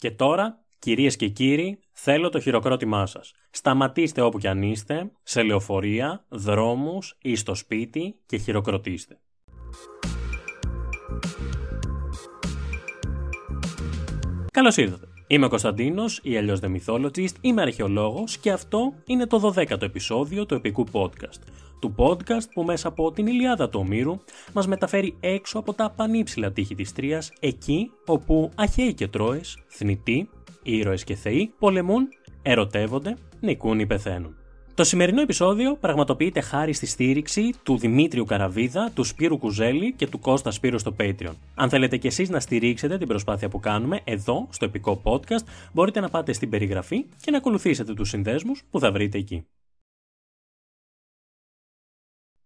Και τώρα, κυρίες και κύριοι, θέλω το χειροκρότημά σας. Σταματήστε όπου κι αν είστε, σε λεωφορεία, δρόμους ή στο σπίτι και χειροκροτήστε. Καλώς ήρθατε. Είμαι ο Κωνσταντίνος, ή αλλιώς The Mythologist, είμαι αρχαιολόγος και αυτό είναι το 12ο επεισόδιο του επικού podcast. Του podcast που μέσα από την Ιλιάδα του Ομήρου μας μεταφέρει έξω από τα πανύψηλα τείχη της Τρίας, εκεί όπου αχαίοι και τρώες, θνητοί, ήρωες και θεοί πολεμούν, ερωτεύονται, νικούν ή πεθαίνουν. Το σημερινό επεισόδιο πραγματοποιείται χάρη στη στήριξη του Δημήτριου Καραβίδα, του Σπύρου Κουζέλη και του Κώστα Σπύρου στο Patreon. Αν θέλετε κι εσείς να στηρίξετε την προσπάθεια που κάνουμε εδώ, στο επικό podcast, μπορείτε να πάτε στην περιγραφή και να ακολουθήσετε τους συνδέσμους που θα βρείτε εκεί.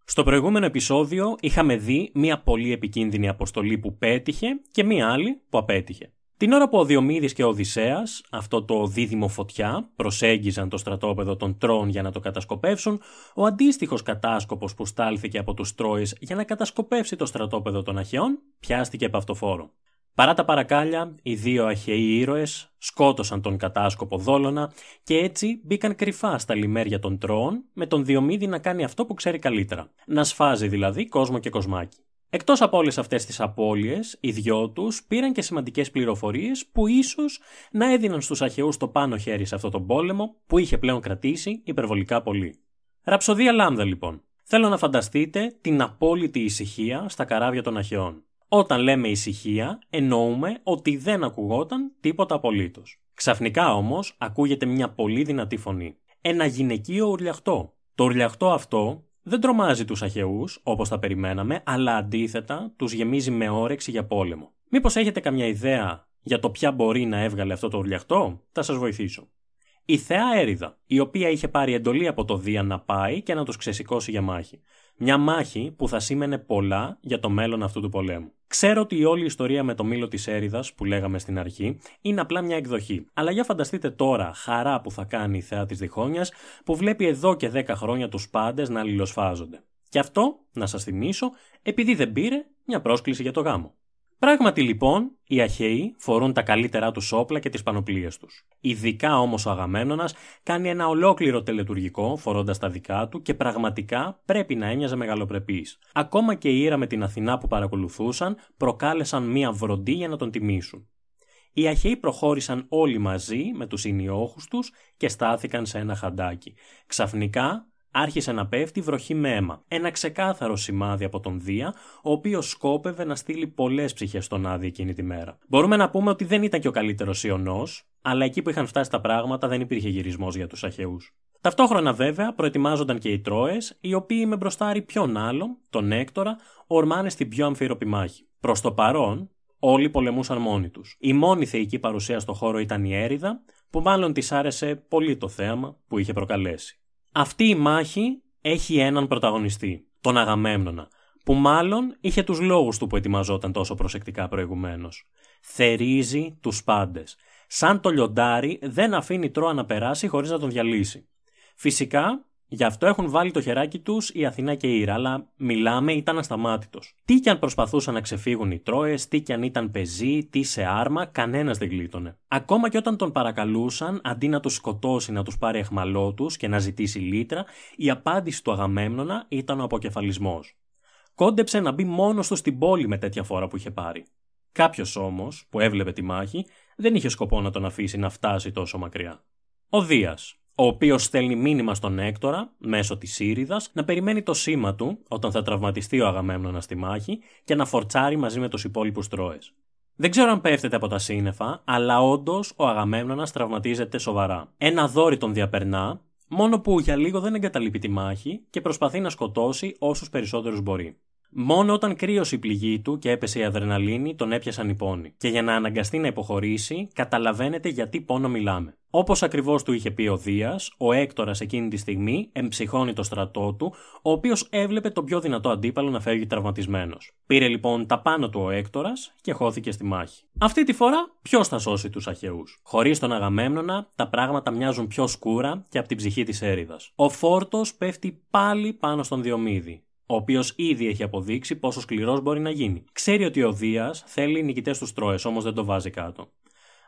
Στο προηγούμενο επεισόδιο είχαμε δει μία πολύ επικίνδυνη αποστολή που πέτυχε και μία άλλη που απέτυχε. Την ώρα που ο Διομήδης και ο Οδυσσέας, αυτό το δίδυμο φωτιά, προσέγγιζαν το στρατόπεδο των Τρών για να το κατασκοπεύσουν, ο αντίστοιχος κατάσκοπος που στάλθηκε από τους Τρόες για να κατασκοπεύσει το στρατόπεδο των Αχαιών, πιάστηκε από αυτοφόρο. Παρά τα παρακάλια, οι δύο Αχαιοί ήρωες σκότωσαν τον κατάσκοπο Δόλωνα και έτσι μπήκαν κρυφά στα λιμέρια των Τρώων με τον Διομήδη να κάνει αυτό που ξέρει καλύτερα. Να σφάζει δηλαδή κόσμο και κοσμάκι. Εκτός από όλες αυτές τις απώλειες, οι δυο τους πήραν και σημαντικές πληροφορίες που ίσως να έδιναν στους αχαιούς το πάνω χέρι σε αυτό τον πόλεμο που είχε πλέον κρατήσει υπερβολικά πολύ. Ραψοδία Λάμδα λοιπόν. Θέλω να φανταστείτε την απόλυτη ησυχία στα καράβια των αχαιών. Όταν λέμε ησυχία, εννοούμε ότι δεν ακουγόταν τίποτα απολύτως. Ξαφνικά όμως ακούγεται μια πολύ δυνατή φωνή. Ένα γυναικείο ουρλιαχτό. Το ουρλιαχτό αυτό δεν τρομάζει τους αχαιούς, όπως τα περιμέναμε, αλλά αντίθετα τους γεμίζει με όρεξη για πόλεμο. Μήπως έχετε καμιά ιδέα για το ποια μπορεί να έβγαλε αυτό το ουρλιαχτό, θα σας βοηθήσω. Η θεά Έριδα, η οποία είχε πάρει εντολή από το Δία να πάει και να τους ξεσηκώσει για μάχη. Μια μάχη που θα σήμαινε πολλά για το μέλλον αυτού του πολέμου. Ξέρω ότι η όλη ιστορία με το μήλο της Έριδα που λέγαμε στην αρχή είναι απλά μια εκδοχή. Αλλά για φανταστείτε τώρα χαρά που θα κάνει η θεά της Διχόνια που βλέπει εδώ και 10 χρόνια τους πάντες να αλληλοσφάζονται. Και αυτό, να σας θυμίσω, επειδή δεν πήρε μια πρόσκληση για το γάμο. Πράγματι λοιπόν, οι Αχαίοι φορούν τα καλύτερά τους όπλα και τις πανοπλίες τους. Ειδικά όμως ο Αγαμένονας κάνει ένα ολόκληρο τελετουργικό φορώντας τα δικά του και πραγματικά πρέπει να έμοιαζε μεγαλοπρεπής. Ακόμα και η ήρα με την Αθηνά που παρακολουθούσαν προκάλεσαν μία βροντί για να τον τιμήσουν. Οι Αχαίοι προχώρησαν όλοι μαζί με τους ινιόχους τους και στάθηκαν σε ένα χαντάκι. Ξαφνικά άρχισε να πέφτει βροχή με αίμα. Ένα ξεκάθαρο σημάδι από τον Δία, ο οποίος σκόπευε να στείλει πολλές ψυχές στον Άδη εκείνη τη μέρα. Μπορούμε να πούμε ότι δεν ήταν και ο καλύτερος Ιωνός, αλλά εκεί που είχαν φτάσει τα πράγματα δεν υπήρχε γυρισμός για τους Αχαιούς. Ταυτόχρονα βέβαια προετοιμάζονταν και οι Τρόες, οι οποίοι με μπροστάρι ποιον άλλο, τον Έκτορα, ορμάνε στην πιο αμφίροπη μάχη. Προς το παρόν, όλοι πολεμούσαν μόνοι τους. Η μόνη θεϊκή παρουσία στο χώρο ήταν η Έριδα, που μάλλον της άρεσε πολύ το θέαμα που είχε προκαλέσει. Αυτή η μάχη έχει έναν πρωταγωνιστή, τον Αγαμέμνονα, που μάλλον είχε τους λόγους του που ετοιμαζόταν τόσο προσεκτικά προηγουμένως. Θερίζει τους πάντες. Σαν το λιοντάρι δεν αφήνει Τρόα να περάσει χωρίς να τον διαλύσει. Φυσικά Γι' αυτό έχουν βάλει το χεράκι τους η Αθηνά και η Ήρα, αλλά μιλάμε ήταν ασταμάτητος. Τι κι αν προσπαθούσαν να ξεφύγουν οι Τρόες, τι κι αν ήταν πεζοί, τι σε άρμα, κανένας δεν γλίτωνε. Ακόμα και όταν τον παρακαλούσαν, αντί να τους σκοτώσει να τους πάρει εχμαλό τους και να ζητήσει λίτρα, η απάντηση του Αγαμέμνονα ήταν ο αποκεφαλισμός. Κόντεψε να μπει μόνος του στην πόλη με τέτοια φορά που είχε πάρει. Κάποιος όμως, που έβλεπε τη μάχη, δεν είχε σκοπό να τον αφήσει να φτάσει τόσο μακριά. Ο Δίας, ο οποίος στέλνει μήνυμα στον Έκτορα μέσω της Σύριδα να περιμένει το σήμα του όταν θα τραυματιστεί ο Αγαμέμνονα στη μάχη και να φορτσάρει μαζί με τους υπόλοιπους Τρόε. Δεν ξέρω αν πέφτεται από τα σύννεφα, αλλά όντως ο Αγαμέμνονας τραυματίζεται σοβαρά. Ένα δόρυ τον διαπερνά, μόνο που για λίγο δεν εγκαταλείπει τη μάχη και προσπαθεί να σκοτώσει όσους περισσότερους μπορεί. Μόνο όταν κρύωσε η πληγή του και έπεσε η αδρεναλίνη, τον έπιασαν οι πόνοι. Και για να αναγκαστεί να υποχωρήσει, καταλαβαίνετε γιατί πόνο μιλάμε. Όπως ακριβώς του είχε πει ο Δίας, ο Έκτορας εκείνη τη στιγμή εμψυχώνει το στρατό του, ο οποίος έβλεπε τον πιο δυνατό αντίπαλο να φεύγει τραυματισμένος. Πήρε λοιπόν τα πάνω του ο Έκτορας και χώθηκε στη μάχη. Αυτή τη φορά, ποιος θα σώσει τους Αχαιούς; Χωρίς τον Αγαμέμνονα, τα πράγματα μοιάζουν πιο σκούρα και από την ψυχή της έρηδας. Ο φόρτος πέφτει πάλι πάνω στον Διομήδη ο οποίος ήδη έχει αποδείξει πόσο σκληρός μπορεί να γίνει. Ξέρει ότι ο Δίας θέλει νικητές του Τρόες, όμως δεν το βάζει κάτω.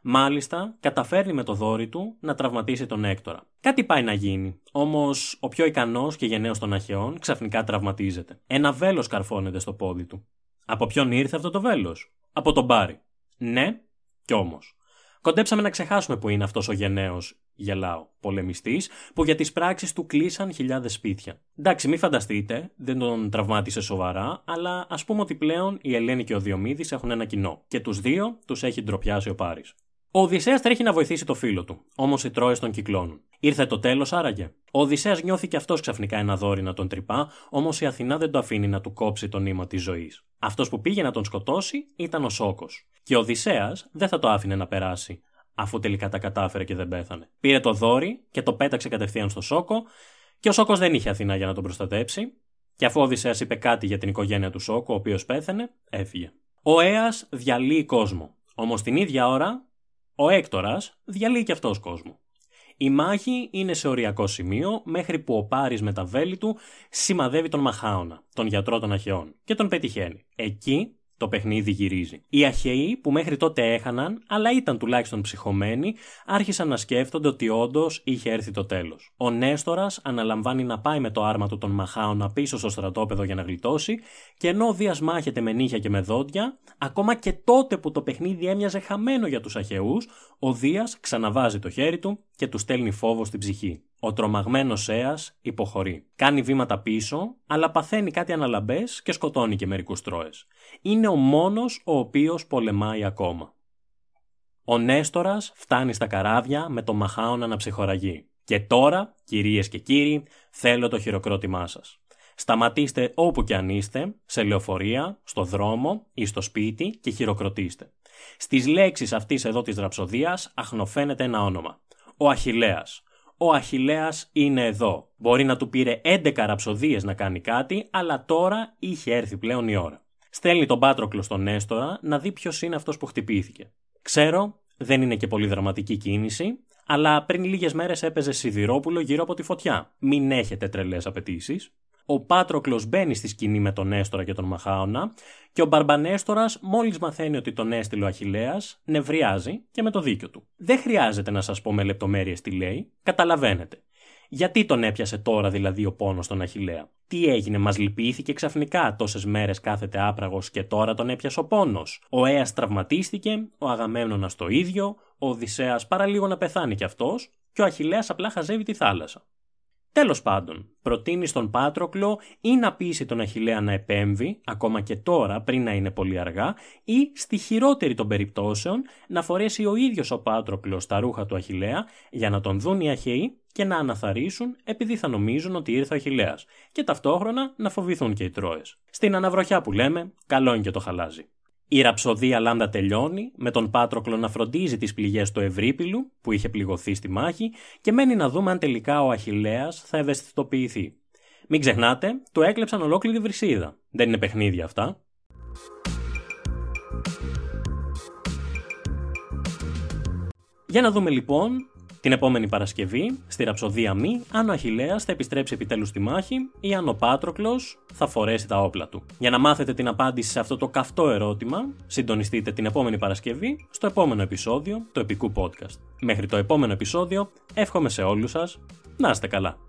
Μάλιστα, καταφέρνει με το δόρυ του να τραυματίσει τον Έκτορα. Κάτι πάει να γίνει, όμως ο πιο ικανός και γενναίος των Αχαιών ξαφνικά τραυματίζεται. Ένα βέλος καρφώνεται στο πόδι του. Από ποιον ήρθε αυτό το βέλος; Από τον Μπάρι. Ναι, κι όμως. Κοντέψαμε να ξεχάσουμε που είναι αυτός ο γενναίος, γελάω, πολεμιστής, που για τις πράξεις του κλείσαν χιλιάδες σπίτια. Εντάξει, μην φανταστείτε, δεν τον τραυμάτισε σοβαρά, αλλά ας πούμε ότι πλέον η Ελένη και ο Διομήδης έχουν ένα κοινό. Και τους δύο τους έχει ντροπιάσει ο Πάρης. Ο Οδυσσέας τρέχει να βοηθήσει το φίλο του, όμως οι Τρόε τον κυκλώνουν. Ήρθε το τέλος, άραγε. Ο Οδυσσέας νιώθει και αυτός ξαφνικά ένα δόρυ να τον τρυπά, όμως η Αθηνά δεν το αφήνει να του κόψει το νήμα της ζωής. Αυτός που πήγε να τον σκοτώσει ήταν ο Σόκος. Και ο Οδυσσέας δεν θα το άφηνε να περάσει, αφού τελικά τα κατάφερε και δεν πέθανε. Πήρε το δόρυ και το πέταξε κατευθείαν στο Σόκο, και ο Σόκος δεν είχε Αθηνά για να τον προστατέψει, και αφού ο Οδυσσέας είπε κάτι για την οικογένεια του Σόκο, ο οποίος πέθανε, έφυγε. Ο Αία διαλύει κόσμο. Όμως την ίδια ώρα ο Έκτορας διαλύει και αυτός κόσμο. Η μάχη είναι σε οριακό σημείο μέχρι που ο Πάρης με τα βέλη του σημαδεύει τον Μαχάωνα, τον γιατρό των Αχαιών, και τον πετυχαίνει. Εκεί το παιχνίδι γυρίζει. Οι Αχαιοί που μέχρι τότε έχαναν, αλλά ήταν τουλάχιστον ψυχωμένοι, άρχισαν να σκέφτονται ότι όντως είχε έρθει το τέλος. Ο Νέστορας αναλαμβάνει να πάει με το άρμα του τον Μαχάωνα πίσω στο στρατόπεδο για να γλιτώσει, και ενώ ο Δίας μάχεται με νύχια και με δόντια, ακόμα και τότε που το παιχνίδι έμοιαζε χαμένο για τους Αχαιού, ο Δίας ξαναβάζει το χέρι του και του στέλνει φόβο στην ψυχή. Ο τρομαγμένος Αία υποχωρεί. Κάνει βήματα πίσω, αλλά παθαίνει κάτι αναλαμπές και σκοτώνει και μερικούς τρόε. Είναι ο μόνος ο οποίος πολεμάει ακόμα. Ο Νέστορας φτάνει στα καράβια με τον Μαχάωνα να ψυχοραγεί. Και τώρα, κυρίες και κύριοι, θέλω το χειροκρότημά σας. Σταματήστε όπου και αν είστε, σε λεωφορεία, στο δρόμο ή στο σπίτι και χειροκροτήστε. Στις λέξεις αυτής εδώ της ραψοδίας αχνοφαίνεται ένα όνομα. Ο Αχιλέας. Ο Αχιλέας είναι εδώ. Μπορεί να του πήρε 11 ραψοδίες να κάνει κάτι, αλλά τώρα είχε έρθει πλέον η ώρα. Στέλνει τον Πάτροκλο στον Νέστορα να δει ποιος είναι αυτός που χτυπήθηκε. Ξέρω, δεν είναι και πολύ δραματική κίνηση, αλλά πριν λίγες μέρες έπαιζε σιδηρόπουλο γύρω από τη φωτιά. Μην έχετε τρελές απαιτήσεις ο Πάτροκλος μπαίνει στη σκηνή με τον Έστορα και τον Μαχάωνα και ο Μπαρμπανέστορας μόλις μαθαίνει ότι τον έστειλε ο Αχιλέας νευριάζει και με το δίκιο του. Δεν χρειάζεται να σας πω με λεπτομέρειες τι λέει, καταλαβαίνετε. Γιατί τον έπιασε τώρα δηλαδή ο πόνος στον Αχηλέα. Τι έγινε, μας λυπήθηκε ξαφνικά τόσες μέρες κάθεται άπραγος και τώρα τον έπιασε ο πόνος; Ο Αία τραυματίστηκε, ο Αγαμέμνονα το ίδιο, ο Οδυσσέας παραλίγο να πεθάνει κι αυτός και ο Αχηλέας απλά χαζεύει τη θάλασσα. Τέλος πάντων, προτείνει στον Πάτροκλο ή να πείσει τον Αχηλέα να επέμβει, ακόμα και τώρα πριν να είναι πολύ αργά, ή στη χειρότερη των περιπτώσεων να φορέσει ο ίδιος ο Πάτροκλος τα ρούχα του Αχηλέα για να τον δουν οι Αχαιοί και να αναθαρίσουν επειδή θα νομίζουν ότι ήρθε ο Αχηλέας και ταυτόχρονα να φοβηθούν και οι Τρόες. Στην αναβροχιά που λέμε, καλό είναι και το χαλάζει. Η ραψοδία Λάμδα τελειώνει, με τον Πάτροκλο να φροντίζει τις πληγές του Ευρύπηλου, που είχε πληγωθεί στη μάχη, και μένει να δούμε αν τελικά ο Αχιλέας θα ευαισθητοποιηθεί. Μην ξεχνάτε, του έκλεψαν ολόκληρη βρυσίδα. Δεν είναι παιχνίδια αυτά. Για να δούμε λοιπόν την επόμενη Παρασκευή, στη ραψοδία Μη, αν ο Αχιλέας θα επιστρέψει επιτέλους στη μάχη ή αν ο Πάτροκλος θα φορέσει τα όπλα του. Για να μάθετε την απάντηση σε αυτό το καυτό ερώτημα, συντονιστείτε την επόμενη Παρασκευή στο επόμενο επεισόδιο του Επικού Podcast. Μέχρι το επόμενο επεισόδιο, εύχομαι σε όλους σας να είστε καλά.